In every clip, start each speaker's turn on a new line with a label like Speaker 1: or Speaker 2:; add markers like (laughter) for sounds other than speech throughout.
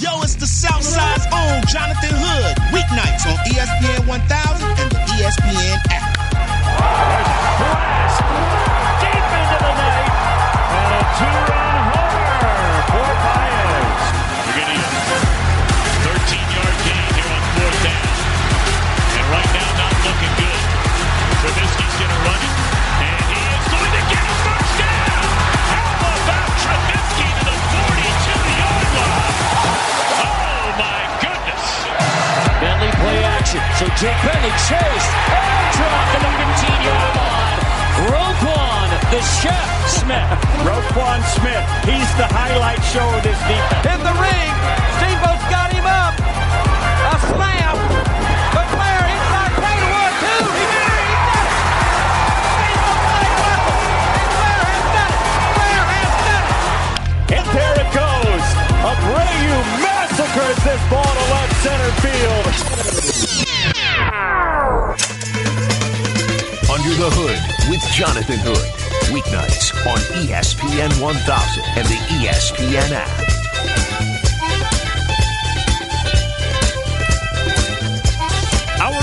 Speaker 1: Yo, it's the Southside's own Jonathan Hood. Weeknights on ESPN 1000 and the ESPN app.
Speaker 2: Blast deep into the night and a two-run homer for Baez.
Speaker 3: We're going a 13-yard gain here on fourth down. And right now, not looking good. Trubisky's going to run it,
Speaker 2: action. Jake Bentley chase and drop to the 15-yard line. Roquan, the chef Smith. Roquan Smith. He's the highlight show of this defense.
Speaker 4: in the ring. Steamboat's got him up. A slam. But inside play one, two. He did it. He did it. Steamboat played muscle. And has done it. Blair has done it.
Speaker 2: And there it goes. Abreu massacres this ball to left center field.
Speaker 5: Under the Hood with Jonathan Hood. Weeknights on ESPN 1000 and the ESPN app.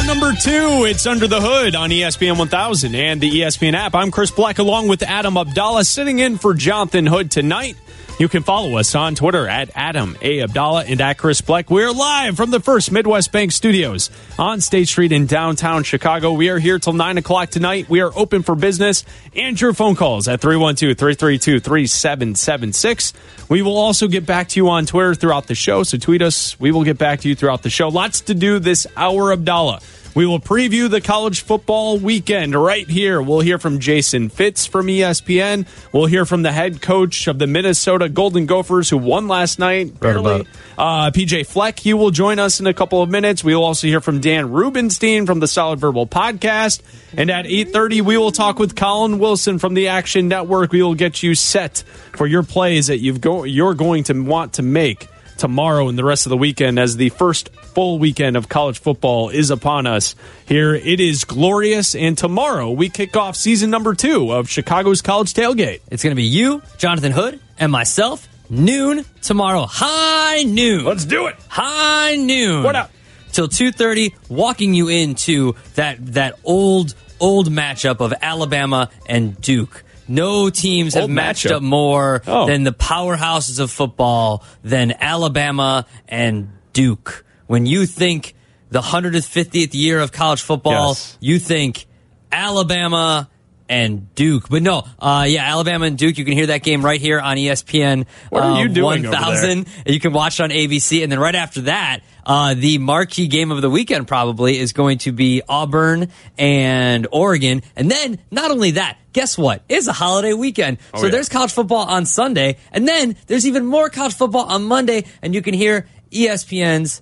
Speaker 6: Number two, it's Under the Hood on ESPN 1000 and the ESPN app. I'm Chris Bleck along with Adam Abdalla sitting in for Jonathan Hood tonight. You can follow us on Twitter at Adam A. Abdalla and at Chris Bleck. We're live from the first Midwest Bank Studios on State Street in downtown Chicago. We are here till 9 o'clock tonight. We are open for business and your phone calls at 312 332 3776. We will also get back to you on Twitter throughout the show, so tweet us. We will get back to you throughout the show. Lots to do this hour, Abdalla. We will preview the college football weekend right here. We'll hear from Jason Fitz from ESPN. We'll hear from the head coach of the Minnesota Golden Gophers who won last night. Barely. Uh, PJ Fleck, he will join us in a couple of minutes. We will also hear from Dan Rubenstein from the Solid Verbal podcast. And at 8.30, we will talk with Collin Wilson from the Action Network. We will get you set for your plays that you've go- you're going to want to make tomorrow and the rest of the weekend as the first full weekend of college football is upon us here. It is glorious, and tomorrow we kick off season number two of Chicago's College Tailgate.
Speaker 7: It's going to be you, Jonathan Hood, and myself. Noon tomorrow. High noon.
Speaker 6: Let's do it.
Speaker 7: High noon.
Speaker 6: What up?
Speaker 7: Till two thirty, walking you into that that old old matchup of Alabama and Duke. No teams have
Speaker 6: Old
Speaker 7: matched
Speaker 6: matchup.
Speaker 7: up more
Speaker 6: Oh.
Speaker 7: than the powerhouses of football than Alabama and Duke. When you think the 150th year of college football,
Speaker 6: Yes.
Speaker 7: you think Alabama and Duke. But no, uh, yeah, Alabama and Duke. You can hear that game right here on ESPN.
Speaker 6: What are
Speaker 7: uh,
Speaker 6: you doing over
Speaker 7: 1000. You can watch it on ABC. And then right after that, uh, the marquee game of the weekend probably is going to be Auburn and Oregon. And then not only that, guess what? It's a holiday weekend. so
Speaker 6: Oh, yeah.
Speaker 7: there's college football on Sunday. And then there's even more college football on Monday. And you can hear ESPN's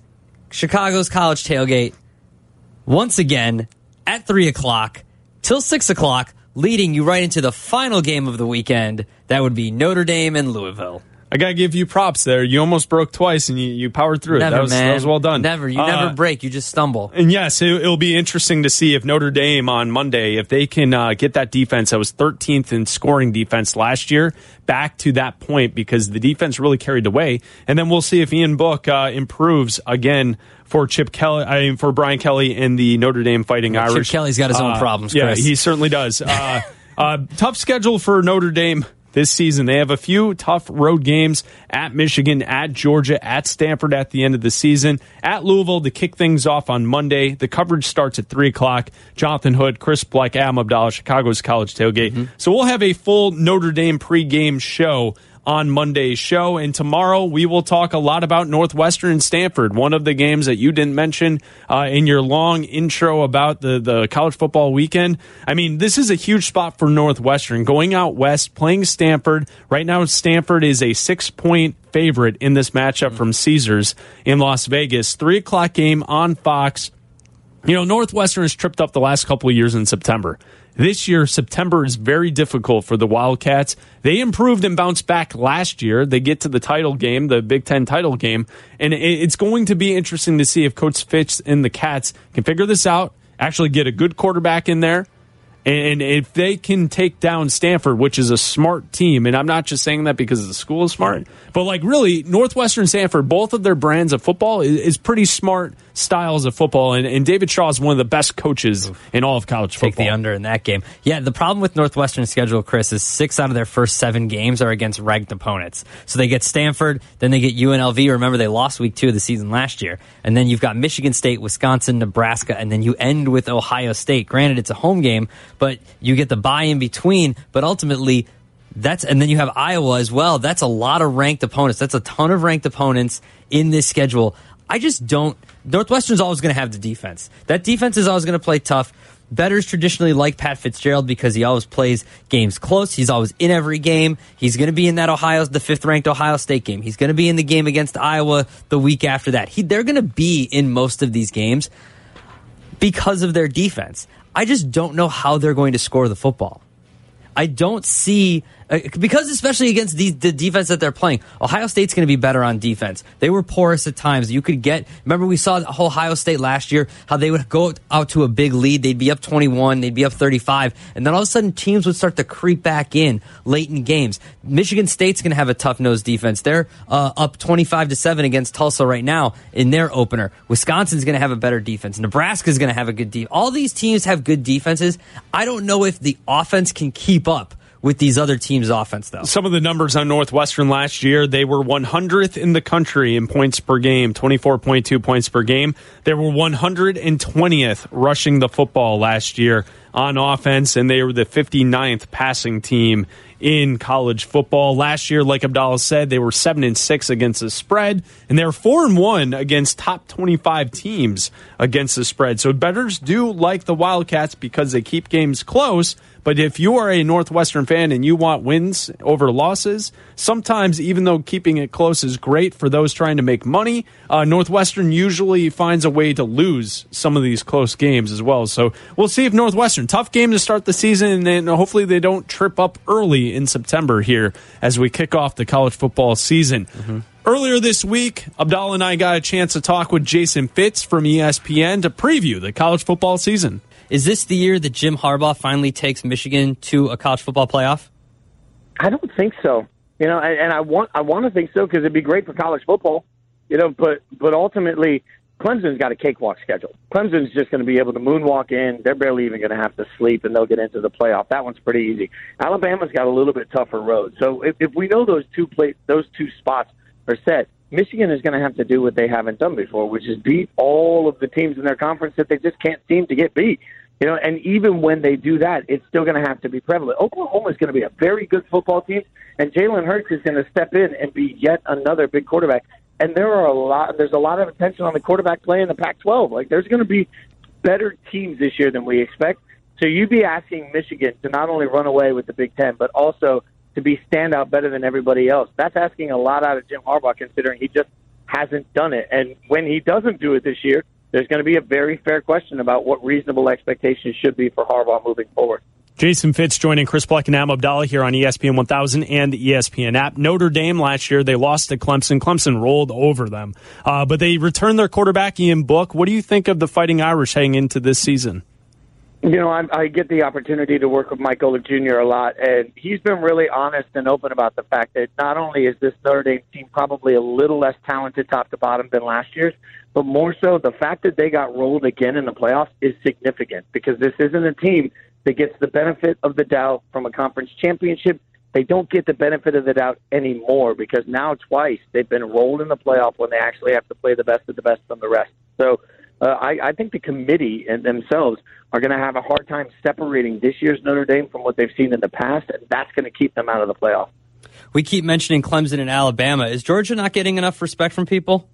Speaker 7: Chicago's College Tailgate once again at 3 o'clock till 6 o'clock, leading you right into the final game of the weekend. That would be Notre Dame and Louisville.
Speaker 6: I gotta give you props there. You almost broke twice, and you, you powered through it.
Speaker 7: Never,
Speaker 6: That was,
Speaker 7: man.
Speaker 6: that was well done.
Speaker 7: Never. You
Speaker 6: Uh,
Speaker 7: never break. You just stumble.
Speaker 6: And yes, it, it'll be interesting to see if Notre Dame on Monday, if they can uh, get that defense that was 13th in scoring defense last year back to that point because the defense really carried the way. And then we'll see if Ian Book uh, improves again for Chip Kelly, I mean, for Brian Kelly and the Notre Dame Fighting
Speaker 7: Chip
Speaker 6: Irish.
Speaker 7: Chip Kelly's got his own
Speaker 6: Uh,
Speaker 7: problems,
Speaker 6: Yeah, he certainly does. Uh, (laughs) uh, tough schedule for Notre Dame this season. They have a few tough road games at Michigan, at Georgia, at Stanford at the end of the season, at Louisville to kick things off on Monday. The coverage starts at 3 o'clock. Jonathan Hood, Chris Bleck, Am Abdalla, Chicago's College Tailgate.
Speaker 7: Mm-hmm.
Speaker 6: So we'll have a full Notre Dame pregame show on Monday's show. And tomorrow we will talk a lot about Northwestern and Stanford, one of the games that you didn't mention uh, in your long intro about the, the college football weekend. I mean, this is a huge spot for Northwestern going out west, playing Stanford. Right now, Stanford is a six point favorite in this matchup from Caesars in Las Vegas. Three o'clock game on Fox. You know, Northwestern has tripped up the last couple of years in September. This year, September is very difficult for the Wildcats. They improved and bounced back last year. They get to the title game, the Big Ten title game, and it's going to be interesting to see if Coach Fitz and the Cats can figure this out, actually get a good quarterback in there, And if they can take down Stanford, which is a smart team, and I'm not just saying that because the school is smart, but like really, Northwestern Stanford, both of their brands of football is, is pretty smart styles of football. And, and, David Shaw is one of the best coaches in all of college football.
Speaker 7: Take the under in that game. Yeah, the problem with Northwestern's schedule, Chris, is six out of their first seven games are against ranked opponents. So they get Stanford, then they get UNLV. Remember, they lost week two of the season last year. And then you've got Michigan State, Wisconsin, Nebraska, and then you end with Ohio State. Granted, it's a home game, but you get the buy in between. But ultimately, that's and then you have Iowa as well. That's a lot of ranked opponents. That's a ton of ranked opponents in this schedule. I just don't. Northwestern's always going to have the defense. That defense is always going to play tough. Betters traditionally like Pat Fitzgerald because he always plays games close. He's always in every game. He's going to be in that Ohio, the fifth ranked Ohio State game. He's going to be in the game against Iowa the week after that. He, they're going to be in most of these games because of their defense. I just don't know how they're going to score the football. I don't see because especially against the, the defense that they're playing, Ohio State's going to be better on defense. They were porous at times. You could get. Remember, we saw Ohio State last year how they would go out to a big lead. They'd be up twenty one. They'd be up thirty five, and then all of a sudden teams would start to creep back in late in games. Michigan State's going to have a tough nose defense. They're uh, up twenty five to seven against Tulsa right now in their opener. Wisconsin's going to have a better defense. Nebraska's going to have a good defense. All these teams have good defenses. I don't know if the offense can keep up with these other teams' offense, though.
Speaker 6: Some of the numbers on Northwestern last year, they were 100th in the country in points per game, 24.2 points per game. They were 120th rushing the football last year on offense, and they were the 59th passing team in college football. Last year, like Abdalla said, they were seven and six against the spread, and they're four and one against top twenty-five teams against the spread. So betters do like the Wildcats because they keep games close. But if you are a Northwestern fan and you want wins over losses, sometimes even though keeping it close is great for those trying to make money, uh, Northwestern usually finds a way to lose some of these close games as well. So we'll see if Northwestern tough game to start the season, and then hopefully they don't trip up early in September here as we kick off the college football season. Mm-hmm. Earlier this week, Abdalla and I got a chance to talk with Jason Fitz from ESPN to preview the college football season.
Speaker 7: Is this the year that Jim Harbaugh finally takes Michigan to a college football playoff?
Speaker 8: I don't think so. You know, and, I want I want to think so because it'd be great for college football. You know, but but ultimately, Clemson's got a cakewalk schedule. Clemson's just going to be able to moonwalk in. They're barely even going to have to sleep, and they'll get into the playoff. That one's pretty easy. Alabama's got a little bit tougher road. So if, if we know those two play, those two spots are set, Michigan is going to have to do what they haven't done before, which is beat all of the teams in their conference that they just can't seem to get beat. You know, and even when they do that, it's still going to have to be prevalent. Oklahoma is going to be a very good football team, and Jalen Hurts is going to step in and be yet another big quarterback. And there are a lot. There's a lot of attention on the quarterback play in the Pac-12. Like, there's going to be better teams this year than we expect. So you'd be asking Michigan to not only run away with the Big Ten, but also to be stand out better than everybody else. That's asking a lot out of Jim Harbaugh, considering he just hasn't done it. And when he doesn't do it this year, there's going to be a very fair question about what reasonable expectations should be for Harbaugh moving forward.
Speaker 6: Jason Fitz joining Chris Bleck and Am Abdalla here on ESPN 1000 and the ESPN app. Notre Dame last year, they lost to Clemson. Clemson rolled over them, uh, but they returned their quarterback, Ian Book. What do you think of the Fighting Irish heading into this season?
Speaker 8: You know, I, I get the opportunity to work with Mike Golic Jr. a lot, and he's been really honest and open about the fact that not only is this Notre Dame team probably a little less talented top to bottom than last year's, but more so the fact that they got rolled again in the playoffs is significant because this isn't a team that gets the benefit of the doubt from a conference championship. They don't get the benefit of the doubt anymore because now twice they've been rolled in the playoff when they actually have to play the best of the best from the rest. So uh, I, I think the committee and themselves are going to have a hard time separating this year's Notre Dame from what they've seen in the past, and that's going to keep them out of the playoff.
Speaker 7: We keep mentioning Clemson and Alabama. Is Georgia not getting enough respect from people?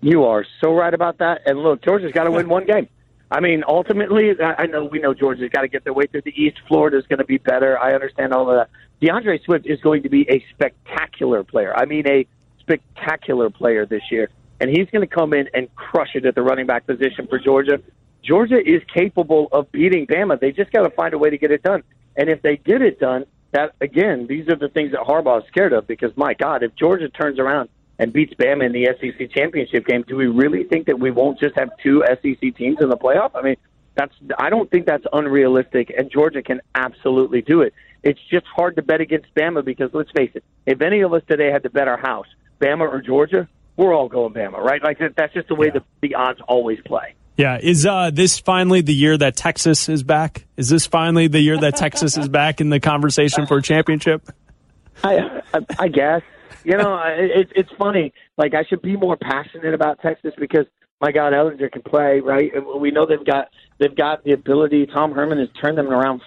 Speaker 8: You are so right about that. And look, Georgia's got to win (laughs) one game. I mean, ultimately, I know we know Georgia's got to get their way through the East. Florida's going to be better. I understand all of that. D'Andre Swift is going to be a spectacular player. I mean, a spectacular player this year. And he's going to come in and crush it at the running back position for Georgia. Georgia is capable of beating Bama. They just got to find a way to get it done. And if they get it done, that again, these are the things that Harbaugh is scared of because my God, if Georgia turns around and beats Bama in the SEC championship game, do we really think that we won't just have two SEC teams in the playoff? I mean, That's I don't think that's unrealistic, and Georgia can absolutely do it. It's just hard to bet against Bama because let's face it, if any of us today had to bet our house, Bama or Georgia, we're all going Bama, right? Like that's just the way the, the odds always play.
Speaker 6: Yeah, is uh, this finally the year that Texas is back? Is this finally the year that Texas is back in the conversation for a championship?
Speaker 8: I, I, I guess you know it, it's funny. Like I should be more passionate about Texas because my God, Ehlinger can play, right? And we know they've got they've got the ability. Tom Herman has turned them around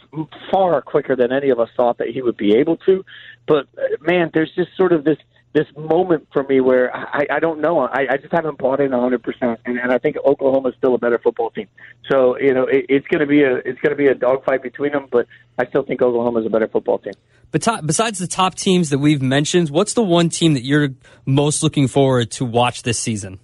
Speaker 8: far quicker than any of us thought that he would be able to. But man, there's just sort of this this moment for me where I, I don't know. I, I just haven't bought in 100, percent and, and I think Oklahoma is still a better football team. So you know, it, it's going to be a it's going to be a dogfight between them, but I still think Oklahoma is a better football team.
Speaker 7: But to, besides the top teams that we've mentioned, what's the one team that you're most looking forward to watch this season?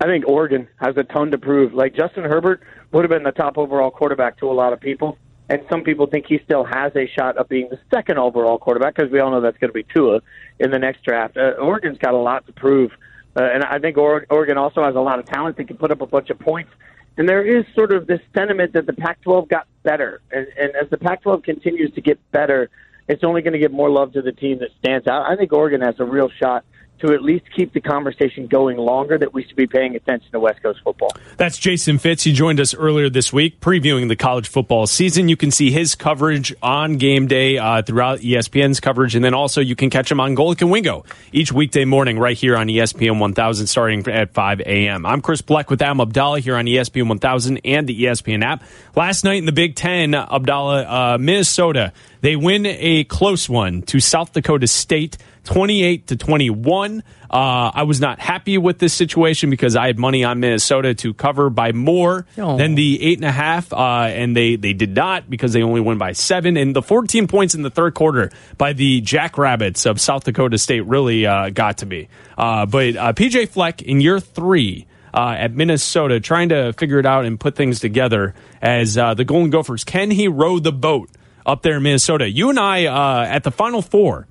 Speaker 8: I think Oregon has a ton to prove. Like Justin Herbert would have been the top overall quarterback to a lot of people and some people think he still has a shot of being the second overall quarterback because we all know that's going to be Tua in the next draft. Uh, Oregon's got a lot to prove, uh, and I think Oregon also has a lot of talent that can put up a bunch of points. And there is sort of this sentiment that the Pac-12 got better, and, and as the Pac-12 continues to get better, it's only going to give more love to the team that stands out. I think Oregon has a real shot to at least keep the conversation going longer that we should be paying attention to West Coast football.
Speaker 6: That's Jason Fitz. He joined us earlier this week previewing the college football season. You can see his coverage on game day uh, throughout ESPN's coverage, and then also you can catch him on Golic and Wingo each weekday morning right here on ESPN 1000 starting at 5 a.m. I'm Chris Bleck with Adam Abdalla here on ESPN 1000 and the ESPN app. Last night in the Big Ten, Abdalla, uh, Minnesota, they win a close one to South Dakota State. 28 to 21. Uh, I was not happy with this situation because I had money on Minnesota to cover by more oh. than the eight and a half, uh, and they they did not because they only won by seven. And the 14 points in the third quarter by the Jackrabbits of South Dakota State really uh, got to me. Uh, but uh, PJ Fleck in year three. Uh, at Minnesota, trying to figure it out and put things together as the Golden Gophers. Can he row the boat up there in Minnesota? You and I at the Final Four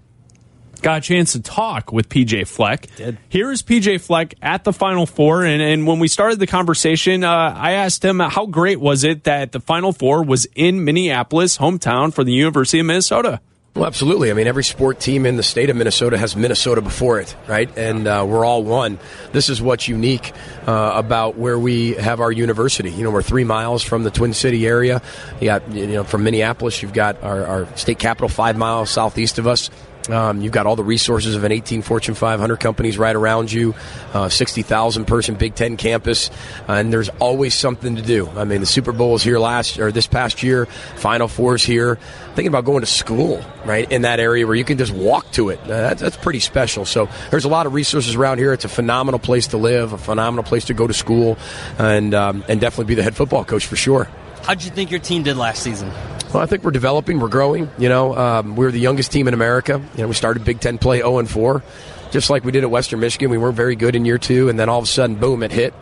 Speaker 6: got a chance to talk with PJ Fleck.
Speaker 7: Did.
Speaker 6: Here's PJ Fleck at the Final Four. And, and when we started the conversation, uh, I asked him how great was it that the Final Four was in Minneapolis, hometown for the University of Minnesota.
Speaker 9: Well, absolutely. I mean, every sport team in the state of Minnesota has Minnesota before it, right? And uh, we're all one. This is what's unique uh, about where we have our university. You know, we're three miles from the Twin City area. You got, you know, from Minneapolis, you've got our, our state capital five miles southeast of us. Um, you've got all the resources of an 18 Fortune 500 companies right around you, uh, 60,000 person Big Ten campus, uh, and there's always something to do. I mean, the Super Bowl was here last or this past year, Final Four's here. Thinking about going to school, right, in that area where you can just walk to it. Uh, that's, that's pretty special. So there's a lot of resources around here. It's a phenomenal place to live, a phenomenal place to go to school, and um, and definitely be the head football coach for sure.
Speaker 7: How'd you think your team did last season?
Speaker 9: Well, I think we're developing, we're growing. You know, um, we're the youngest team in America. You know, we started Big Ten play 0 and 4, just like we did at Western Michigan. We weren't very good in year two, and then all of a sudden, boom, it hit.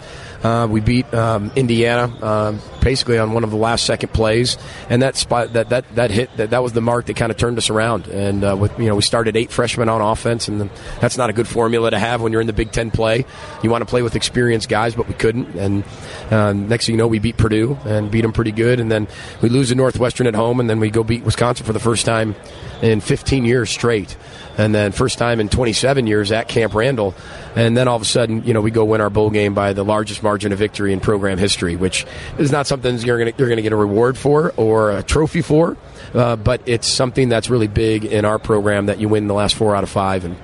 Speaker 9: Uh, we beat um, Indiana uh, basically on one of the last second plays, and that spot that that that hit that, that was the mark that kind of turned us around. And uh, with you know we started eight freshmen on offense, and that's not a good formula to have when you're in the Big Ten play. You want to play with experienced guys, but we couldn't. And uh, next thing you know, we beat Purdue and beat them pretty good, and then we lose to Northwestern at home, and then we go beat Wisconsin for the first time in 15 years straight and then first time in 27 years at Camp Randall, and then all of a sudden, you know, we go win our bowl game by the largest margin of victory in program history, which is not something you're going to get a reward for or a trophy for, uh, but it's something that's really big in our program that you win the last four out of five, and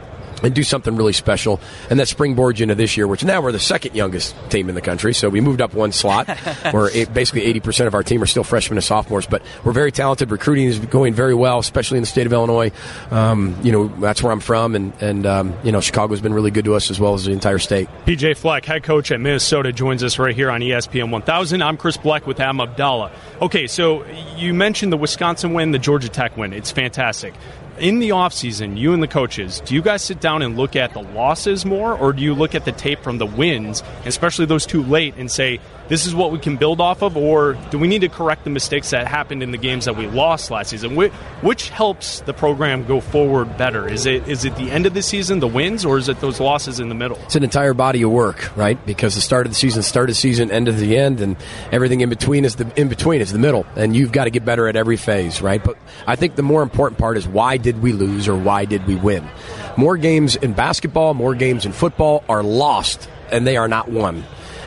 Speaker 9: and do something really special. And that springboards into this year, which now we're the second youngest team in the country. So we moved up one slot. (laughs) We're basically 80% of our team are still freshmen and sophomores, but we're very talented. Recruiting is going very well, especially in the state of Illinois. Um, you know, that's where I'm from. And, and um, you know, Chicago's been really good to us as well as the entire state.
Speaker 6: PJ Fleck, head coach at Minnesota, joins us right here on ESPN 1000. I'm Chris Bleck with Am Abdalla. Okay, so you mentioned the Wisconsin win, the Georgia Tech win. It's fantastic. In the offseason, you and the coaches, do you guys sit down and look at the losses more, or do you look at the tape from the wins, especially those two late, and say, this is what we can build off of, or do we need to correct the mistakes that happened in the games that we lost last season? Which, which helps the program go forward better? Is it is it the end of the season, the wins, or is it those losses in the middle?
Speaker 9: It's an entire body of work, right? Because the start of the season, start of the season, end of the end, and everything in between is the in between is the middle, and you've got to get better at every phase, right? But I think the more important part is why did we lose or why did we win? More games in basketball, more games in football are lost, and they are not won.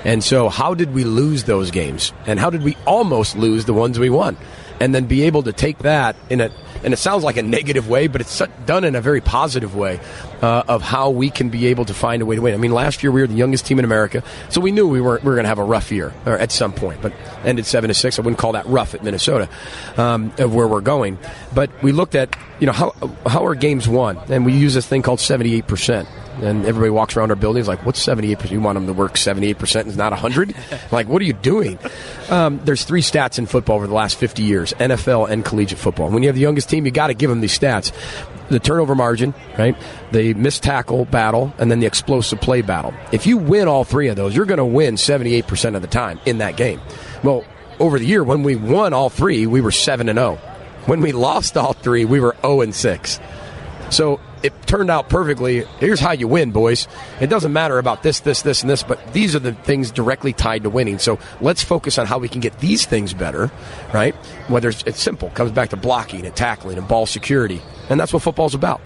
Speaker 9: And so, how did we lose those games? And how did we almost lose the ones we won? And then be able to take that in a, and it sounds like a negative way, but it's done in a very positive way uh, of how we can be able to find a way to win. I mean, last year we were the youngest team in America, so we knew we were, we were going to have a rough year or at some point, but ended seven to six. I wouldn't call that rough at Minnesota um, of where we're going. But we looked at, you know, how, how are games won? And we use this thing called 78% and everybody walks around our buildings like, "What's seventy eight percent? You want them to work seventy eight percent and not hundred? (laughs) like, what are you doing?" Um, there's three stats in football over the last fifty years: NFL and collegiate football. When you have the youngest team, you got to give them these stats: the turnover margin, right? The missed tackle battle, and then the explosive play battle. If you win all three of those, you're going to win seventy eight percent of the time in that game. Well, over the year, when we won all three, we were seven and zero. When we lost all three, we were zero and six. So it turned out perfectly. Here's how you win, boys. It doesn't matter about this, this, this, and this, but these are the things directly tied to winning. So let's focus on how we can get these things better, right? Whether it's, it's simple, comes back to blocking and tackling and ball security, and that's what football's about.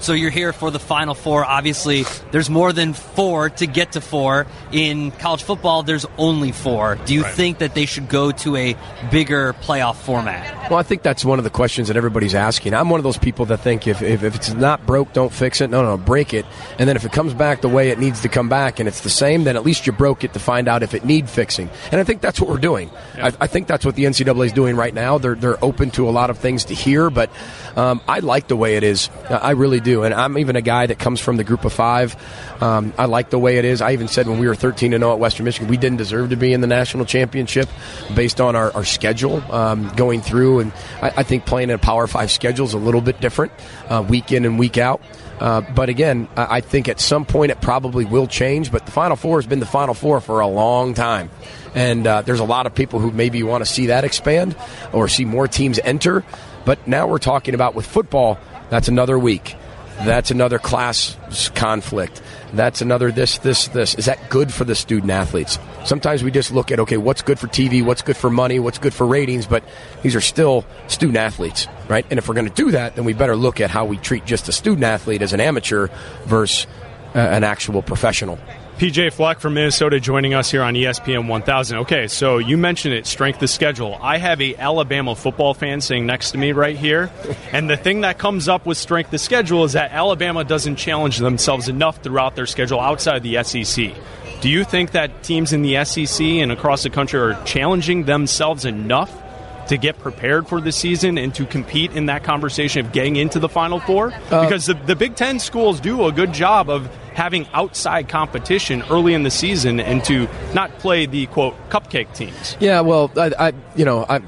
Speaker 7: So you're here for the Final Four. Obviously, there's more than four to get to four. In college football, there's only four. Do you
Speaker 6: Right.
Speaker 7: think that they should go to a bigger playoff format?
Speaker 9: Well, I think that's one of the questions that everybody's asking. I'm one of those people that think if, if, if it's not broke, don't fix it. No, no, break it. And then if it comes back the way it needs to come back and it's the same, then at least you broke it to find out if it need fixing. And I think that's what we're doing. I, I think that's what the NCAA is doing right now. They're, they're open to a lot of things to hear, but um, I like the way it is. I really do. And I'm even a guy that comes from the group of five. Um, I like the way it is. I even said when we were 13 to 0 at Western Michigan, we didn't deserve to be in the national championship based on our, our schedule um, going through. And I, I think playing in a Power Five schedule is a little bit different uh, week in and week out. Uh, but again, I I think at some point it probably will change. But the Final Four has been the Final Four for a long time. And uh, there's a lot of people who maybe want to see that expand or see more teams enter. But now we're talking about with football, that's another week. That's another class conflict. That's another this, this, this. Is that good for the student athletes? Sometimes we just look at, okay, what's good for TV, what's good for money, what's good for ratings, but these are still student athletes, right? And if we're going to do that, then we better look at how we treat just a student athlete as an amateur versus uh, an actual professional.
Speaker 6: PJ Fleck from Minnesota joining us here on ESPN 1000. Okay, so you mentioned it, strength of schedule. I have a Alabama football fan sitting next to me right here, and the thing that comes up with strength of schedule is that Alabama doesn't challenge themselves enough throughout their schedule outside the SEC. Do you think that teams in the SEC and across the country are challenging themselves enough to get prepared for the season and to compete in that conversation of getting into the Final Four? Uh, because the, the Big Ten schools do a good job of having outside competition early in the season and to not play the quote cupcake teams.
Speaker 9: Yeah, well, I, I you know, I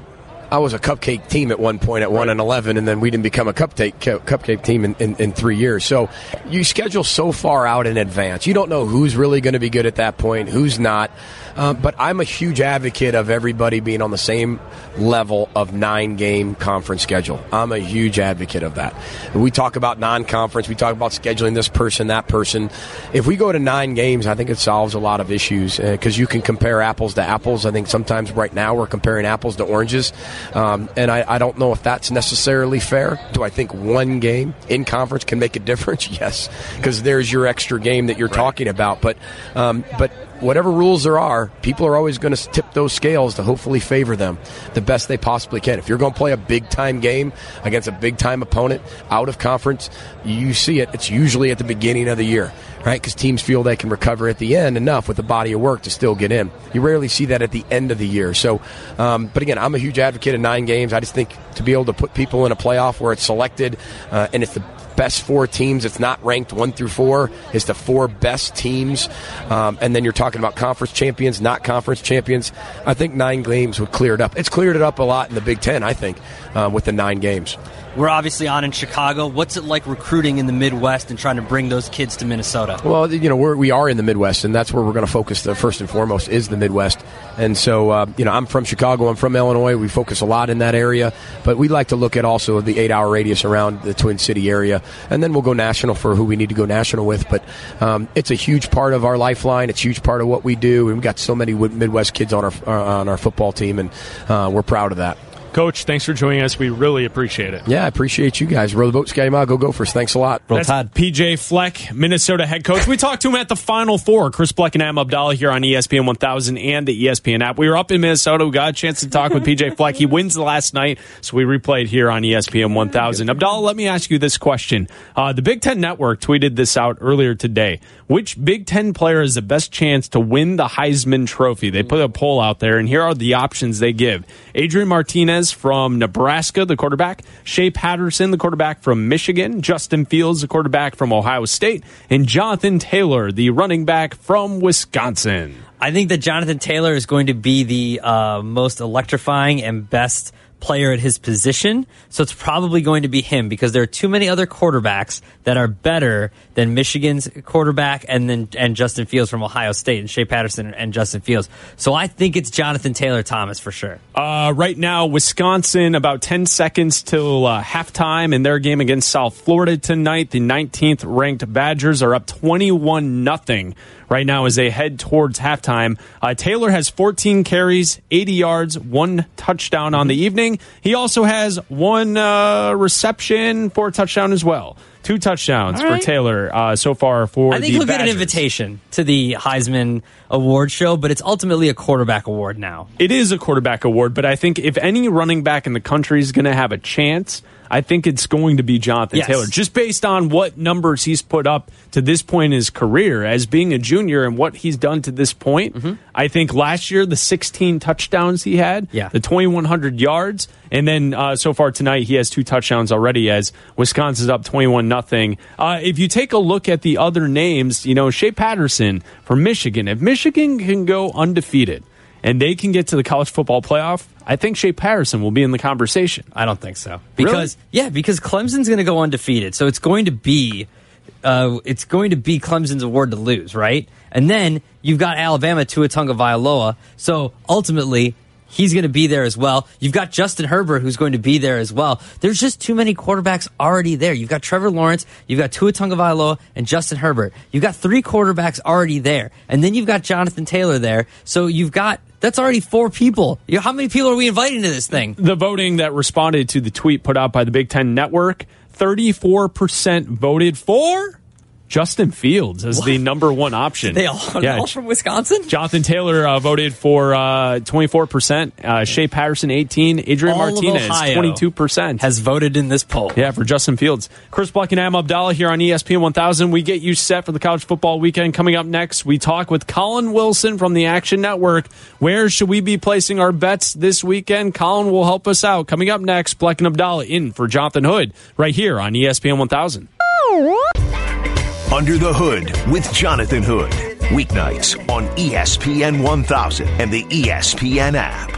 Speaker 9: I was a cupcake team at one point at one and eleven, and then we didn't become a cupcake cu- cupcake team in, in, in three years. So you schedule so far out in advance, you don't know who's really going to be good at that point, who's not. Um, but I'm a huge advocate of everybody being on the same level of nine game conference schedule. I'm a huge advocate of that. We talk about non conference, we talk about scheduling this person, that person. If we go to nine games, I think it solves a lot of issues because you can compare apples to apples. I think sometimes right now we're comparing apples to oranges. Um, and I, I don't know if that's necessarily fair. Do I think one game in conference can make a (laughs) difference? Yes, because there's your extra game that you're talking about. But um, but whatever rules there are, people are always going to tip those scales to hopefully favor them the best they possibly can. If you're going to play a big time game against a big time opponent out of conference, you see it. It's usually at the beginning of the year, right? Because teams feel they can recover at the end enough with the body of work to still get in. You rarely see that at the end of the year. So, um, but again, I'm a huge advocate of nine games. I just think to be able to put people in a playoff where it's selected uh, and it's the best four teams. It's not ranked one through four. It's the four best teams, um, and then you're talking about conference champions, not conference champions. I think nine games would clear it up. It's cleared it up a lot in the Big Ten. I think uh, with the nine games.
Speaker 7: We're obviously on in Chicago. What's it like recruiting in the Midwest and trying to bring those kids to Minnesota?
Speaker 9: Well, you know, we're, we are in the Midwest, and that's where we're going to focus. The first and foremost is the Midwest, and so uh, you know, I'm from Chicago. I'm from Illinois. We focus a lot in that area, but we like to look at also the eight-hour radius around the Twin City area, and then we'll go national for who we need to go national with. But um, it's a huge part of our lifeline. It's a huge part of what we do, we've got so many Midwest kids on our uh, on our football team, and uh, we're proud of that.
Speaker 6: Coach, thanks for joining us. We really appreciate it.
Speaker 9: Yeah, I appreciate you guys. Row the boat, Ski-U-Mah. Go Gophers. Thanks a lot.
Speaker 6: Roll That's Tide. PJ Fleck, Minnesota head coach. We talked to him at the Final Four. Chris Bleck and Adam Abdalla here on ESPN 1000 and the ESPN app. We were up in Minnesota. We got a chance to talk with PJ (laughs) Fleck. He wins the last night, so we replayed here on ESPN 1000. Abdalla, let me ask you this question. Uh, the Big Ten Network tweeted this out earlier today. Which Big Ten player has the best chance to win the Heisman Trophy? They put a poll out there, and here are the options they give Adrian Martinez from Nebraska, the quarterback, Shea Patterson, the quarterback from Michigan, Justin Fields, the quarterback from Ohio State, and Jonathan Taylor, the running back from Wisconsin.
Speaker 7: I think that Jonathan Taylor is going to be the uh, most electrifying and best player at his position. So it's probably going to be him because there are too many other quarterbacks that are better than Michigan's quarterback and then and Justin Fields from Ohio State and Shea Patterson and Justin Fields. So I think it's Jonathan Taylor Thomas for sure.
Speaker 6: Uh, right now, Wisconsin about 10 seconds till uh, halftime in their game against South Florida tonight. The 19th ranked Badgers are up 21 nothing right now as they head towards halftime. Uh, Taylor has 14 carries, 80 yards, one touchdown on the evening. He also has one uh, reception for a touchdown as well. Two touchdowns
Speaker 7: right.
Speaker 6: for Taylor uh, so far for
Speaker 7: I think
Speaker 6: the
Speaker 7: he'll get an invitation to the Heisman Award show, but it's ultimately a quarterback award now.
Speaker 6: It is a quarterback award, but I think if any running back in the country is going to have a chance, I think it's going to be Jonathan
Speaker 7: Yes.
Speaker 6: Taylor, just based on what numbers he's put up to this point in his career as being a junior and what he's done to this point.
Speaker 7: Mm-hmm.
Speaker 6: I think last year the 16 touchdowns he had,
Speaker 7: Yeah.
Speaker 6: the 2100 yards, and then uh, so far tonight he has two touchdowns already as Wisconsin's up 21 nothing. Uh, if you take a look at the other names, you know Shea Patterson from Michigan. If Michigan can go undefeated and they can get to the college football playoff, I think Shea Patterson will be in the conversation.
Speaker 7: I don't think so. Because yeah, because Clemson's going to go undefeated, so it's going to be uh, it's going to be Clemson's award to lose, right? And then you've got Alabama Tua Tagovailoa, so ultimately he's going to be there as well. You've got Justin Herbert who's going to be there as well. There's just too many quarterbacks already there. You've got Trevor Lawrence, you've got Tua Tagovailoa, and Justin Herbert. You've got three quarterbacks already there, and then you've got Jonathan Taylor there. So you've got that's already four people. How many people are we inviting to this thing?
Speaker 6: The voting that responded to the tweet put out by the Big Ten Network, 34% voted for Justin Fields as the number one option.
Speaker 7: They all,
Speaker 6: Yeah,
Speaker 7: all from Wisconsin.
Speaker 6: Jonathan Taylor uh, voted for uh, 24%, uh, Shea Patterson 18, Adrian
Speaker 7: All
Speaker 6: Martinez 22%.
Speaker 7: has voted in this poll.
Speaker 6: Yeah, for Justin Fields. Chris Bleck and Am Abdalla here on ESPN 1000. We get you set for the college football weekend. Coming up next, we talk with Collin Wilson from the Action Network. Where should we be placing our bets this weekend? Collin will help us out. Coming up next, Bleck and Abdalla in for Jonathan Hood right here on ESPN 1000.
Speaker 5: Under the Hood with Jonathan Hood. Weeknights on ESPN 1000 and the ESPN app.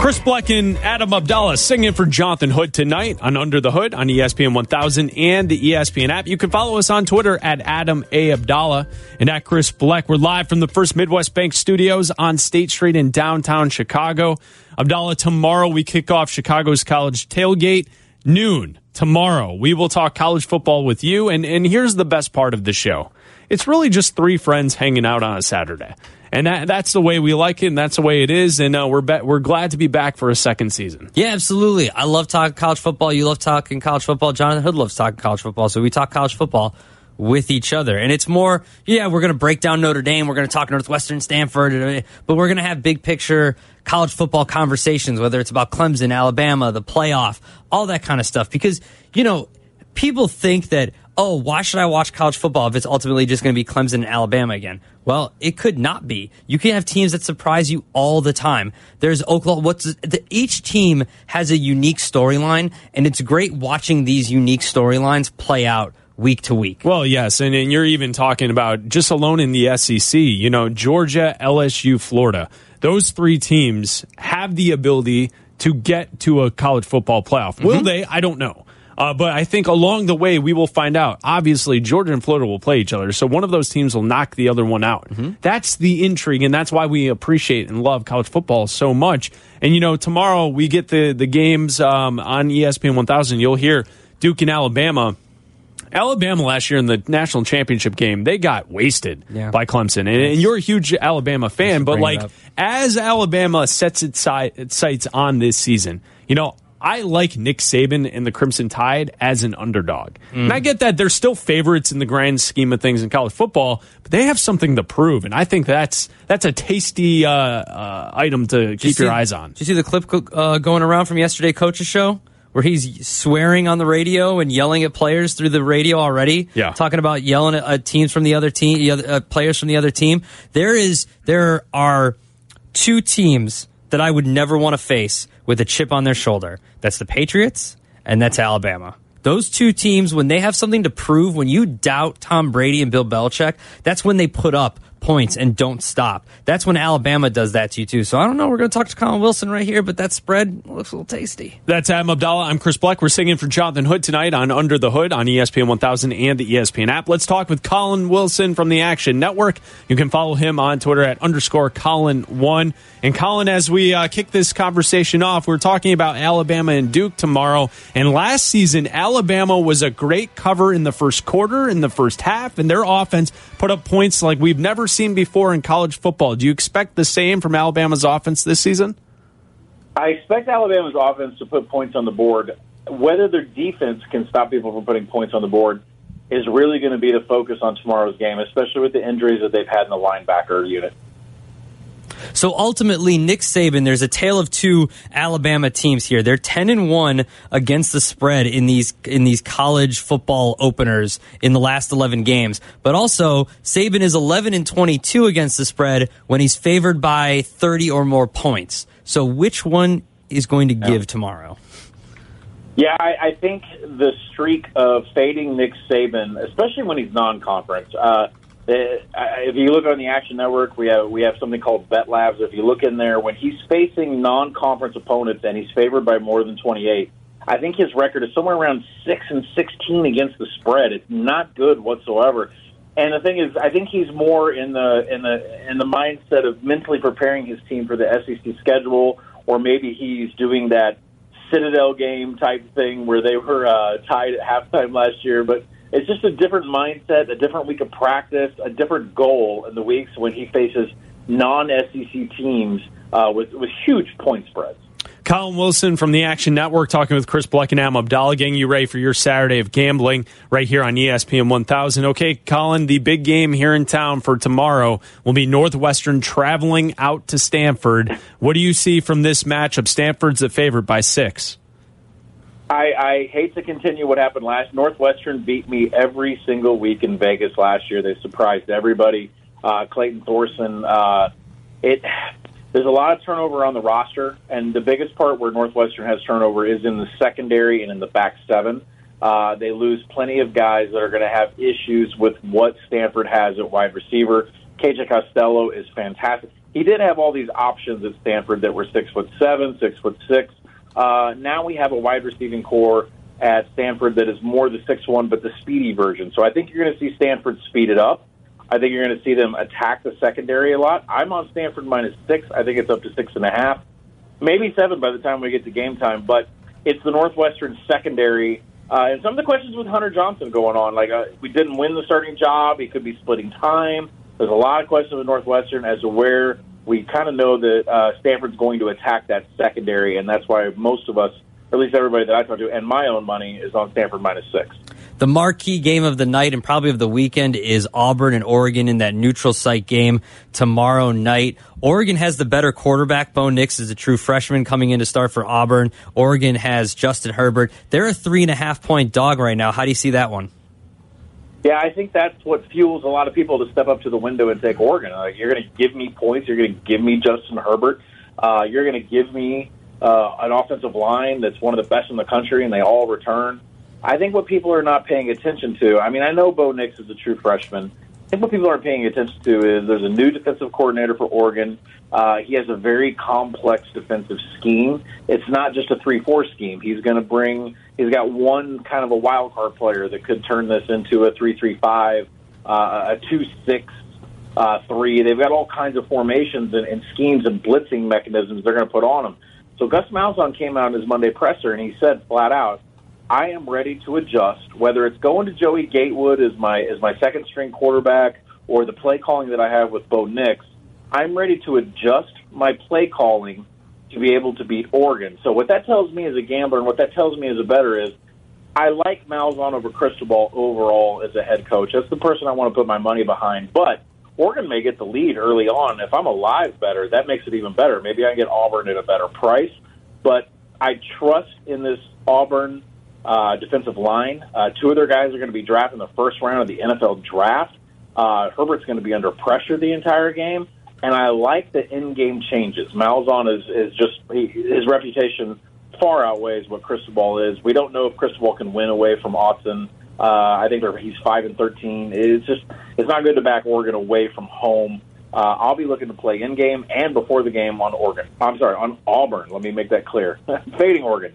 Speaker 6: Chris Bleck and Adam Abdalla singing for Jonathan Hood tonight on Under the Hood on ESPN 1000 and the ESPN app. You can follow us on Twitter at Adam A. Abdalla and at Chris Bleck. We're live from the First Midwest Bank Studios on State Street in downtown Chicago. Abdalla, tomorrow we kick off Chicago's college tailgate, noon. Tomorrow we will talk college football with you. And, and here's the best part of the show it's really just three friends hanging out on a Saturday. And that, that's the way we like it, and that's the way it is. And uh, we're be- we're glad to be back for a second season.
Speaker 7: Yeah, absolutely. I love talking college football. You love talking college football. Jonathan Hood loves talking college football. So we talk college football with each other. And it's more, yeah, we're going to break down Notre Dame. We're going to talk Northwestern, Stanford, but we're going to have big picture college football conversations, whether it's about Clemson, Alabama, the playoff, all that kind of stuff. Because, you know, people think that, oh, why should I watch college football if it's ultimately just going to be Clemson and Alabama again? Well, it could not be. You can have teams that surprise you all the time. There's Oklahoma. What's the, each team has a unique storyline, and it's great watching these unique storylines play out week to week.
Speaker 6: Well, yes, and, and you're even talking about just alone in the SEC. You know, Georgia, LSU, Florida. Those three teams have the ability to get to a college football playoff. Will they? I don't know. Uh, but I think along the way we will find out. Obviously, Georgia and Florida will play each other, so one of those teams will knock the other one out. That's the intrigue, and that's why we appreciate and love college football so much. And you know, tomorrow we get the the games um, on ESPN 1000. You'll hear Duke and Alabama. Alabama last year in the national championship game, they got wasted
Speaker 7: Yeah.
Speaker 6: by Clemson. And, and you're a huge Alabama fan, but like as Alabama sets its, its sights on this season, you know, I like Nick Saban and the Crimson Tide as an underdog. And I get that they're still favorites in the grand scheme of things in college football, but they have something to prove. And I think that's that's a tasty uh, uh, item to
Speaker 7: Did you
Speaker 6: keep your
Speaker 7: see-
Speaker 6: eyes on.
Speaker 7: Did you see the clip uh, going around from yesterday coach's show? Where he's swearing on the radio and yelling at players through the radio already,
Speaker 6: Yeah.
Speaker 7: talking about yelling at uh, teams from the other team, the other, uh, players from the other team. There is, there are two teams that I would never want to face with a chip on their shoulder. That's the Patriots and that's Alabama. Those two teams, when they have something to prove, when you doubt Tom Brady and Bill Belichick, that's when they put up points and don't stop. That's when Alabama does that to you too. So I don't know. We're going to talk to Collin Wilson right here, but that spread looks a little tasty.
Speaker 6: That's Adam Abdalla. I'm Chris Bleck. We're singing for Jonathan Hood tonight on Under the Hood on ESPN 1000 and the ESPN app. Let's talk with Collin Wilson from the Action Network. You can follow him on Twitter at underscore Collin1. And Colin, as we uh, kick this conversation off, we're talking about Alabama and Duke tomorrow. And last season, Alabama was a great cover in the first quarter, in the first half, and their offense put up points like we've never seen before in college football. Do you expect the same from Alabama's offense this season?
Speaker 10: I expect Alabama's offense to put points on the board. Whether their defense can stop people from putting points on the board is really going to be the focus on tomorrow's game, especially with the injuries that they've had in the linebacker unit.
Speaker 7: So ultimately, Nick Saban, there's a tale of two Alabama teams here. They're 10 and 1 against the spread in these in these college football openers in the last 11 games. But also, Saban is 11 and 22 against the spread when he's favored by 30 or more points. So which one is going to give tomorrow?
Speaker 10: Yeah, I, I think the streak of fading Nick Saban, especially when he's non-conference. Uh, if you look on the Action Network, we have we have something called Bet Labs. If you look in there, when he's facing non-conference opponents and he's favored by more than twenty-eight, I think his record is somewhere around six and sixteen against the spread. It's not good whatsoever. And the thing is, I think he's more in the in the in the mindset of mentally preparing his team for the SEC schedule, or maybe he's doing that Citadel game type thing where they were uh, tied at halftime last year. But it's just a different mindset, a different week of practice, a different goal in the weeks when he faces non-SEC teams uh, with with huge point spreads.
Speaker 6: Collin Wilson from the Action Network talking with Chris Bleck and Am Abdalla getting you ready for your Saturday of gambling right here on ESPN 1000. Okay, Collin, the big game here in town for tomorrow will be Northwestern traveling out to Stanford. What do you see from this matchup? Stanford's the favorite by six.
Speaker 10: I, I hate to continue what happened last. Northwestern beat me every single week in Vegas last year. They surprised everybody. Uh, Clayton Thorson. Uh, it there's a lot of turnover on the roster, and the biggest part where Northwestern has turnover is in the secondary and in the back seven. Uh, they lose plenty of guys that are going to have issues with what Stanford has at wide receiver. KJ Costello is fantastic. He did have all these options at Stanford that were six foot seven, six foot six. Uh, now we have a wide receiving core at Stanford that is more the six one, but the speedy version. So I think you're going to see Stanford speed it up. I think you're going to see them attack the secondary a lot. I'm on Stanford minus six. I think it's up to six and a half, maybe seven by the time we get to game time. But it's the Northwestern secondary. Uh, and some of the questions with Hunter Johnson going on, like uh, we didn't win the starting job, he could be splitting time. There's a lot of questions with Northwestern as to where we kind of know that uh, Stanford's going to attack that secondary, and that's why most of us, or at least everybody that I talk to, and my own money is on Stanford minus six.
Speaker 7: The marquee game of the night and probably of the weekend is Auburn and Oregon in that neutral site game tomorrow night. Oregon has the better quarterback. Bo Nix is a true freshman coming in to start for Auburn. Oregon has Justin Herbert. They're a three and a half point dog right now. How do you see that one?
Speaker 10: Yeah, I think that's what fuels a lot of people to step up to the window and take Oregon. Like, you're going to give me points. You're going to give me Justin Herbert. Uh, you're going to give me uh, an offensive line that's one of the best in the country, and they all return. I think what people are not paying attention to. I mean, I know Bo Nix is a true freshman. I think what people aren't paying attention to is there's a new defensive coordinator for Oregon. Uh, he has a very complex defensive scheme. It's not just a three-four scheme. He's going to bring. He's got one kind of a wild card player that could turn this into a three-three-five, uh, a two-six. Uh, three. They've got all kinds of formations and, and schemes and blitzing mechanisms they're going to put on them. So Gus Malzahn came out in his Monday presser and he said flat out, I am ready to adjust, whether it's going to Joey Gatewood as my as my second string quarterback or the play calling that I have with Bo Nix. I'm ready to adjust my play calling to be able to beat Oregon. So what that tells me as a gambler and what that tells me as a better is I like Malzahn over Cristobal overall as a head coach. That's the person I want to put my money behind. But Oregon may get the lead early on. If I'm a live better, that makes it even better. Maybe I can get Auburn at a better price. But I trust in this Auburn uh, defensive line. Uh, two of their guys are going to be drafted in the first round of the NFL draft. Uh, Herbert's going to be under pressure the entire game, and I like the in-game changes. Malzahn is is just he, his reputation far outweighs what Cristobal is. We don't know if Cristobal can win away from Autzen. Uh, I think he's five and thirteen. It's just it's not good to back Oregon away from home. Uh, I'll be looking to play in game and before the game on Oregon. I'm sorry, on Auburn. Let me make that clear. (laughs) Fading Oregon.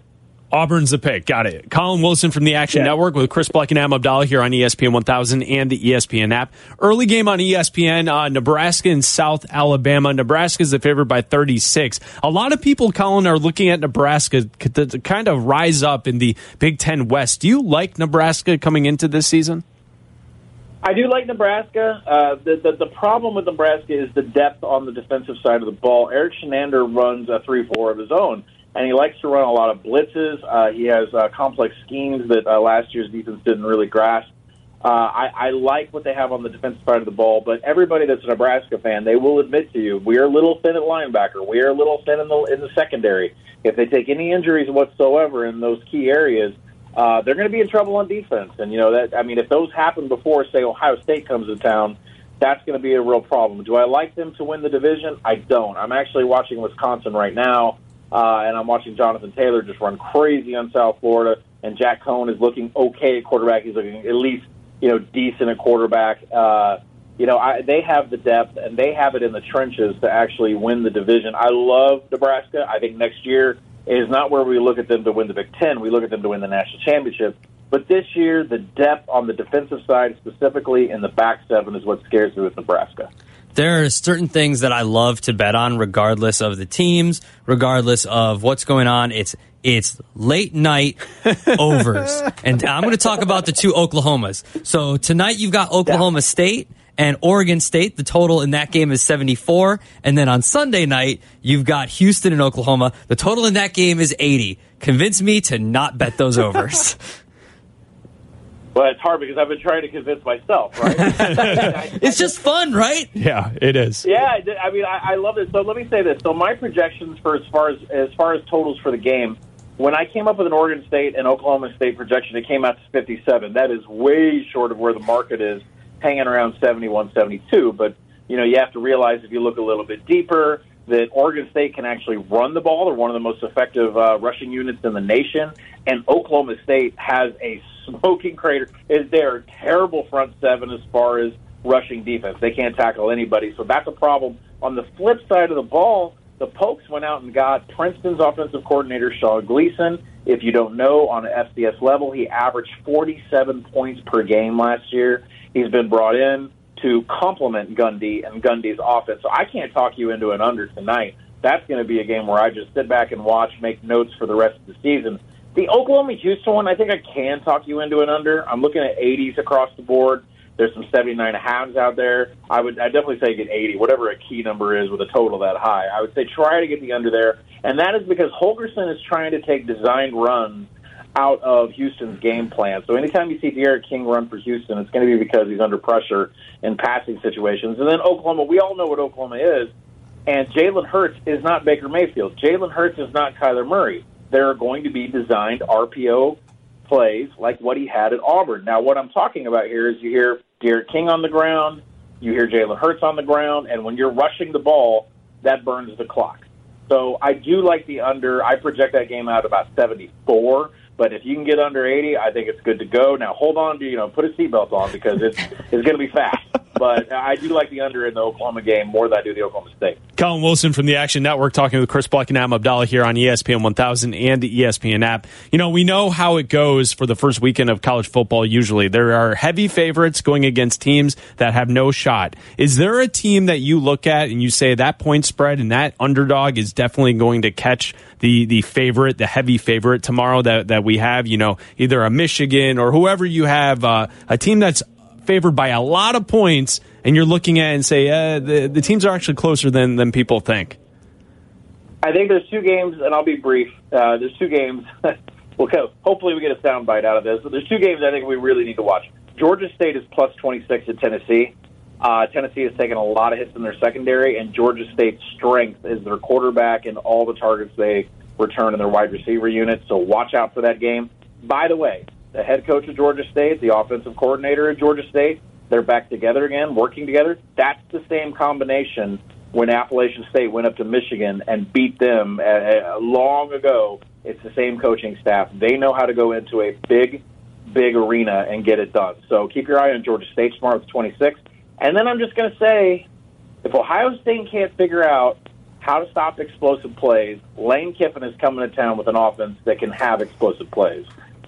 Speaker 6: Auburn's the pick. Got it. Collin Wilson from the Action
Speaker 10: Yeah.
Speaker 6: Network with Chris Bleck and Am Abdalla here on ESPN 1000 and the ESPN app. Early game on ESPN, uh, Nebraska and South Alabama. Nebraska is the favorite by 36. A lot of people, Collin, are looking at Nebraska to, to kind of rise up in the Big Ten West. Do you like Nebraska coming into this season?
Speaker 10: I do like Nebraska. Uh, the, the the problem with Nebraska is the depth on the defensive side of the ball. Erik Chinander runs a three-four of his own, and he likes to run a lot of blitzes. Uh, he has uh, complex schemes that uh, last year's defense didn't really grasp. Uh, I, I like what they have on the defensive side of the ball, but everybody that's a Nebraska fan, they will admit to you, we are a little thin at linebacker. We are a little thin in the in the secondary. If they take any injuries whatsoever in those key areas, uh, they're going to be in trouble on defense. And you know that I mean, if those happen before, say Ohio State comes to town, that's going to be a real problem. Do I like them to win the division? I don't. I'm actually watching Wisconsin right now, uh, and I'm watching Jonathan Taylor just run crazy on South Florida. And Jack Coan is looking okay at quarterback. He's looking at least you know decent at quarterback. Uh, you know, I, they have the depth and they have it in the trenches to actually win the division. I love Nebraska. I think next year is not where we look at them to win the Big Ten. We look at them to win the national championship. But this year, the depth on the defensive side, specifically in the back seven, is what scares me with Nebraska.
Speaker 7: There are certain things that I love to bet on, regardless of the teams, regardless of what's going on. It's it's late night (laughs) overs, and I'm going to talk about the two Oklahomas. So tonight you've got Oklahoma State and Oregon State. The total in that game is 74, and then on Sunday night you've got Houston and Oklahoma. The total in that game is 80. Convince me to not bet those overs. (laughs)
Speaker 10: But it's hard because I've been trying to convince myself, right? (laughs)
Speaker 7: it's just fun, right?
Speaker 6: Yeah, it is.
Speaker 10: Yeah, I I mean, I, I love it. So let me say this. So my projections for as far as as far as totals for the game, when I came up with an Oregon State and Oklahoma State projection, it came out to 57. That is way short of where the market is, hanging around 71, 72. But you know, you have to realize if you look a little bit deeper that Oregon State can actually run the ball. They're one of the most effective uh, rushing units in the nation, and Oklahoma State has a smoking crater. Is their terrible front seven as far as rushing defense? They can't tackle anybody, so that's a problem. On the flip side of the ball, the Pokes went out and got Princeton's offensive coordinator Sean Gleeson. If you don't know, on an FCS level, he averaged 47 points per game last year. He's been brought in to complement Gundy and Gundy's offense. So I can't talk you into an under tonight. That's going to be a game where I just sit back and watch, make notes for the rest of the season. The Oklahoma Houston one, I think I can talk you into an under. I'm looking at 80s across the board. There's some 79 and halves out there. I would I definitely say get 80, whatever a key number is with a total that high. I would say try to get the under there, and that is because Holgorsen is trying to take designed runs out of Houston's game plan. So anytime you see D'Eriq King run for Houston, it's going to be because he's under pressure in passing situations. And then Oklahoma, we all know what Oklahoma is, and Jalen Hurts is not Baker Mayfield. Jalen Hurts is not Kyler Murray. There are going to be designed RPO plays like what he had at Auburn. Now, what I'm talking about here is you hear D'Eriq King on the ground, you hear Jalen Hurts on the ground, and when you're rushing the ball, that burns the clock. So I do like the under. I project that game out about 74. But if you can get under 80, I think it's good to go. Now hold on to you know put a seatbelt on because it's it's going to be fast. But I do like the under in the Oklahoma game more than I do the Oklahoma State.
Speaker 6: Collin Wilson from the Action Network talking with Chris Bleck and Adam Abdalla here on ESPN 1000 and the ESPN app. You know, we know how it goes for the first weekend of college football usually. There are heavy favorites going against teams that have no shot. Is there a team that you look at and you say that point spread and that underdog is definitely going to catch the the favorite, the heavy favorite tomorrow that, that we have, you know, either a Michigan or whoever you have, uh, a team that's favored by a lot of points, and you're looking at and say uh, the the teams are actually closer than than people think.
Speaker 10: I think there's two games, and I'll be brief. Uh, there's two games. (laughs) well, hopefully we get a soundbite out of this. But there's two games I think we really need to watch. Georgia State is plus 26 at Tennessee. Uh, Tennessee has taken a lot of hits in their secondary, and Georgia State's strength is their quarterback and all the targets they return in their wide receiver unit. So watch out for that game. By the way, the head coach of Georgia State, the offensive coordinator at Georgia State, they're back together again, working together. That's the same combination when Appalachian State went up to Michigan and beat them uh, uh, long ago. It's the same coaching staff. They know how to go into a big, big arena and get it done. So keep your eye on Georgia State tomorrow at 26. And then I'm just going to say, if Ohio State can't figure out how to stop explosive plays, Lane Kiffin is coming to town with an offense that can have explosive plays.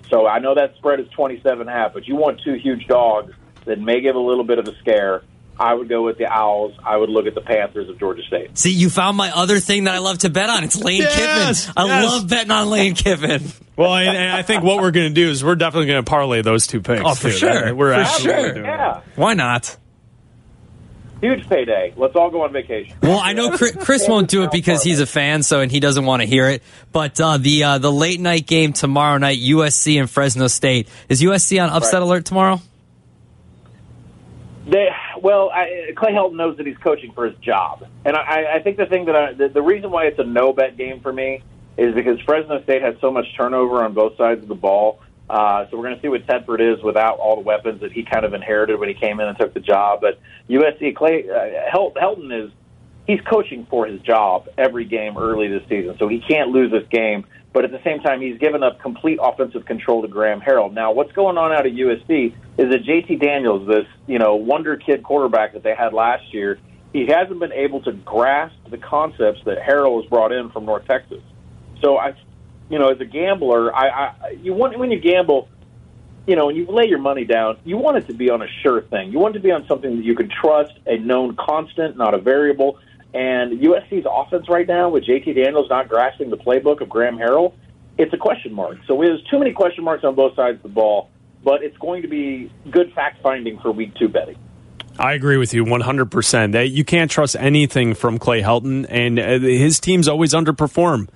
Speaker 10: So I know that spread is 27 half, but you want two huge dogs that may give a little bit of a scare. I would go with the Owls. I would look at the Panthers of Georgia State.
Speaker 7: See, you found my other thing that I love to bet on. It's Lane
Speaker 6: Yes,
Speaker 7: Kiffin. I
Speaker 6: yes.
Speaker 7: love betting on Lane Kiffin. (laughs)
Speaker 6: Well, and, and I think what we're going to do is we're definitely going to parlay those two picks.
Speaker 7: Oh, for
Speaker 6: too.
Speaker 7: sure.
Speaker 6: That- We're
Speaker 7: For
Speaker 6: absolutely
Speaker 7: sure.
Speaker 6: doing.
Speaker 10: Yeah,
Speaker 7: Why not?
Speaker 10: Huge payday. Let's all go on vacation.
Speaker 7: Well, I know Chris, Chris (laughs) won't do it because he's a fan, so and he doesn't want to hear it. But uh, the uh, the late night game tomorrow night, USC and Fresno State. Is USC on upset
Speaker 10: Right.
Speaker 7: alert tomorrow?
Speaker 10: They, well, I, Clay Helton knows that he's coaching for his job, and I, I think the thing that I, the, the reason why it's a no bet game for me is because Fresno State has so much turnover on both sides of the ball. Uh, so we're going to see what Tedford is without all the weapons that he kind of inherited when he came in and took the job. But USC Clay uh, Hel- Helton is he's coaching for his job every game early this season, so he can't lose this game. But at the same time, he's given up complete offensive control to Graham Harrell. Now, what's going on out of USC is that JT Daniels, this you know wonder kid quarterback that they had last year, he hasn't been able to grasp the concepts that Harrell has brought in from North Texas. So I, you know, as a gambler, I, I you want when you gamble, you know, when you lay your money down, you want it to be on a sure thing. You want it to be on something that you can trust, a known constant, not a variable. And USC's offense right now, with JT Daniels not grasping the playbook of Graham Harrell, it's a question mark. So there's too many question marks on both sides of the ball, but it's going to be good fact finding for week two betting.
Speaker 6: I agree with you 100%. That you can't trust anything from Clay Helton, and uh, his teams always underperform.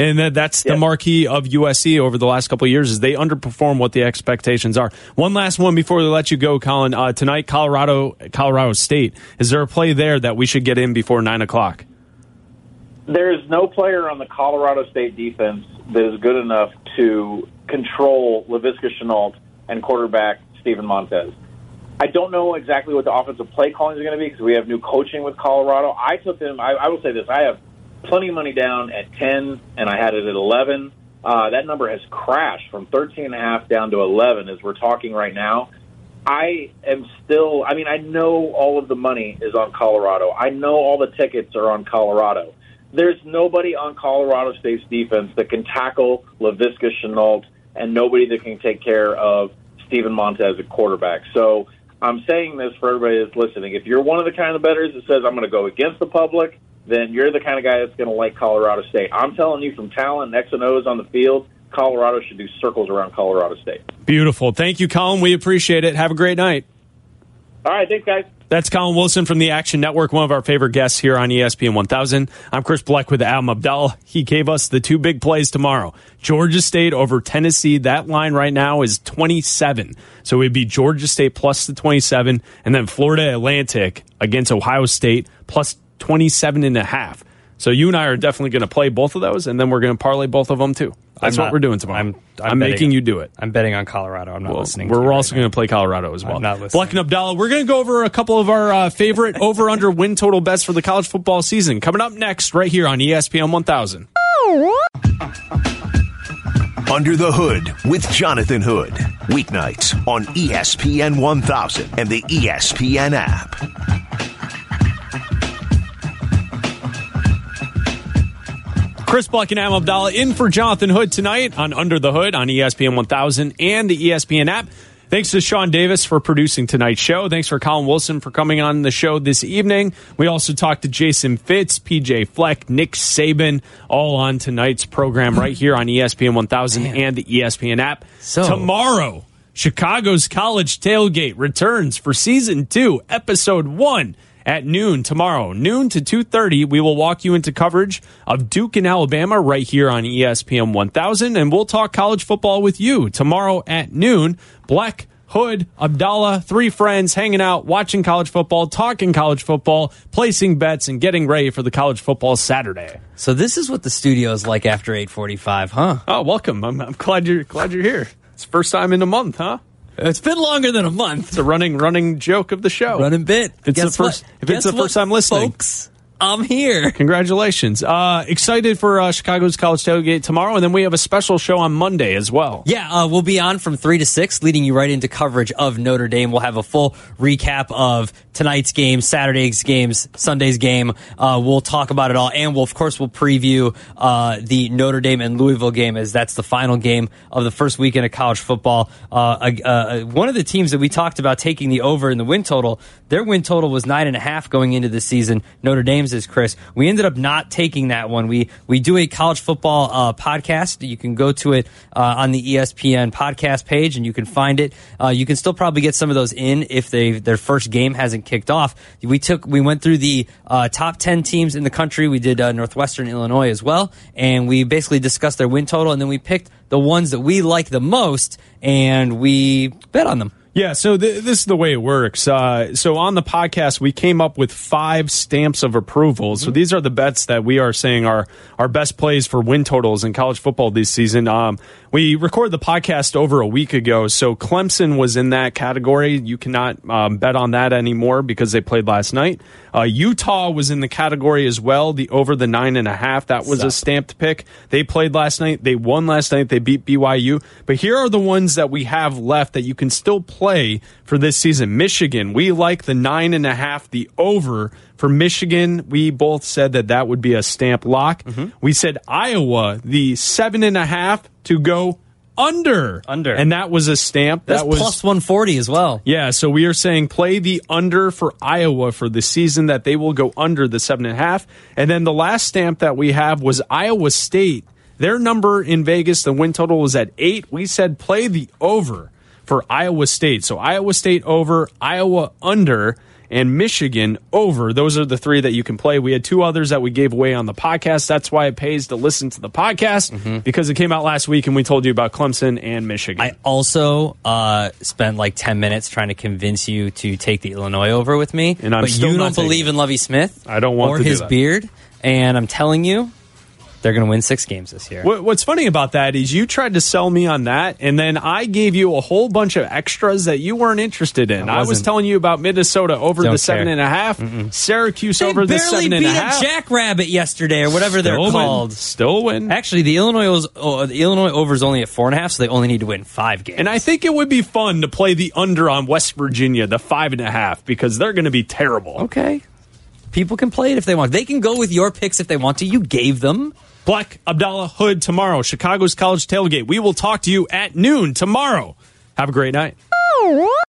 Speaker 6: And that, that's the marquee of USC over the last couple of years is they underperform what the expectations are. One last one before we let you go, Collin. Uh, tonight, Colorado, Colorado State. Is there a play there that we should get in before nine o'clock?
Speaker 10: There's no player on the Colorado State defense that is good enough to control Laviska Shenault and quarterback Steven Montez. I don't know exactly what the offensive play calling is going to be because we have new coaching with Colorado. I took them. I, I will say this: I have plenty of money down at ten, and I had it at eleven. Uh, that number has crashed from thirteen and a half down to eleven as we're talking right now. I am still. I mean, I know all of the money is on Colorado. I know all the tickets are on Colorado. There's nobody on Colorado State's defense that can tackle Laviska Shenault, and nobody that can take care of Steven Montez at quarterback. So I'm saying this for everybody that's listening. If you're one of the kind of bettors that says I'm going to go against the public, then you're the kind of guy that's going to like Colorado State. I'm telling you from talent, X and O's on the field, Colorado should do circles around Colorado State.
Speaker 6: Beautiful. Thank you, Collin. We appreciate it. Have a great night.
Speaker 10: All right, thanks, guys.
Speaker 6: That's Collin Wilson from the Action Network, one of our favorite guests here on ESPN 1000. I'm Chris Bleck with Adam Abdalla. He gave us the two big plays tomorrow. Georgia State over Tennessee. That line right now is 27. So it would be Georgia State plus the 27, and then Florida Atlantic against Ohio State plus 27 and a half. So you and I are definitely going to play both of those, and then we're going to parlay both of them too. That's
Speaker 7: I'm
Speaker 6: what we're doing tomorrow.
Speaker 7: I'm- I'm
Speaker 6: I'm
Speaker 7: betting-
Speaker 6: making you do it.
Speaker 7: I'm betting on Colorado. I'm not
Speaker 6: Well,
Speaker 7: listening.
Speaker 6: we're
Speaker 7: you
Speaker 6: also
Speaker 7: right
Speaker 6: going to play Colorado as well.
Speaker 7: not listening.
Speaker 6: Bleck and Abdalla, we're going to go over a couple of our uh, favorite (laughs) over under win total bets for the college football season. Coming up next, right here on ESPN 1000. (laughs)
Speaker 5: Under the Hood with Jonathan Hood. Weeknights on ESPN 1000 and the ESPN app.
Speaker 6: Chris Bleck and Am Abdalla in for Jonathan Hood tonight on Under the Hood on ESPN 1000 and the ESPN app. Thanks to Sean Davis for producing tonight's show. Thanks for Collin Wilson for coming on the show this evening. We also talked to Jason Fitz, PJ Fleck, Nick Saban, all on tonight's program right here on ESPN 1000 and the ESPN app.
Speaker 7: So-
Speaker 6: Tomorrow, Chicago's College Tailgate returns for season two, episode one at noon tomorrow. Noon to 2.30 we will walk you into coverage of duke and alabama right here on espn 1000 and we'll talk college football with you tomorrow at noon. Bleck hood abdalla three friends hanging out watching college football talking college football placing bets and getting ready for the college football saturday.
Speaker 7: So this is what the studio is like after 8:45, huh?
Speaker 6: oh welcome. I'm, I'm glad you're glad you're here. It's first time in a month huh
Speaker 7: It's been longer than a month.
Speaker 6: it's a running running joke of the show
Speaker 7: Running bit.
Speaker 6: If it's
Speaker 7: Guess
Speaker 6: the first-
Speaker 7: what?
Speaker 6: if it's
Speaker 7: Guess
Speaker 6: the first time listening.
Speaker 7: folks. I'm here.
Speaker 6: Congratulations. Uh, excited for uh, Chicago's College Tailgate tomorrow, and then we have a special show on Monday as well.
Speaker 7: Yeah, uh, we'll be on from 3 to 6, leading you right into coverage of Notre Dame. We'll have a full recap of tonight's game, Saturday's games, Sunday's game. Uh, we'll talk about it all, and we'll, of course, we'll preview uh, the Notre Dame and Louisville game as that's the final game of the first weekend of college football. Uh, one of the teams that we talked about taking the over in the win total, their win total was nine and a half going into the season. Notre Dame's is Chris. We ended up not taking that one. We we do a college football uh, podcast. You can go to it uh, on the ESPN podcast page, and you can find it. Uh, you can still probably get some of those in if they their first game hasn't kicked off. We took we went through the uh, top ten teams in the country. We did uh, Northwestern Illinois as well, and we basically discussed their win total, and then we picked the ones that we like the most, and we bet on them.
Speaker 6: Yeah, so th- this is the way it works. Uh, so on the podcast, we came up with five stamps of approval. So these are the bets that we are saying are our best plays for win totals in college football this season. Um, we recorded the podcast over a week ago, so Clemson was in that category. You cannot um, bet on that anymore because they played last night. Uh, Utah was in the category as well. The over the nine and a half that was a stamped pick. They played last night. They won last night. They beat BYU. But here are the ones that we have left that you can still play for this season. Michigan, we like the nine and a half, the over for Michigan. We both said that that would be a stamp lock. Mm-hmm. We said Iowa, the seven and a half to go under,
Speaker 7: Under.
Speaker 6: and that was a stamp.
Speaker 7: That's
Speaker 6: that was
Speaker 7: plus 140 as well.
Speaker 6: yeah, so we are saying play the under for Iowa for the season that they will go under the seven and a half. And then the last stamp that we have was Iowa State. Their number in Vegas, the win total was at eight. We said play the over for Iowa State. So Iowa State over, Iowa under, and Michigan over. Those are the three that you can play. We had two others that we gave away on the podcast. That's why it pays to listen to the podcast because it came out last week and we told you about Clemson and Michigan.
Speaker 7: I also uh, spent like 10 minutes trying to convince you to take the Illinois over with me.
Speaker 6: And I'm
Speaker 7: but you don't believe
Speaker 6: it.
Speaker 7: in Lovie Smith.
Speaker 6: I don't want
Speaker 7: or his beard. And I'm telling you, they're going to win six games this year.
Speaker 6: What's funny about that is you tried to sell me on that, and then I gave you a whole bunch of extras that you weren't interested in.
Speaker 7: I
Speaker 6: I, was telling you about Minnesota over
Speaker 7: Don't
Speaker 6: the seven
Speaker 7: care.
Speaker 6: and a half, Syracuse
Speaker 7: They
Speaker 6: over the
Speaker 7: seven and a half.
Speaker 6: seven and
Speaker 7: beat
Speaker 6: a half.
Speaker 7: a jackrabbit yesterday or whatever they're
Speaker 6: Still win.
Speaker 7: called.
Speaker 6: Still win.
Speaker 7: Actually, the Illinois was, oh, the Illinois over is only at four and a half, so they only need to win five games.
Speaker 6: And I think it would be fun to play the under on West Virginia, the five and a half, because they're going to be terrible.
Speaker 7: okay, people can play it if they want. They can go with your picks if they want to. You gave them.
Speaker 6: Bleck Abdalla Hood tomorrow, Chicago's College Tailgate. We will talk to you at noon tomorrow. Have a great night.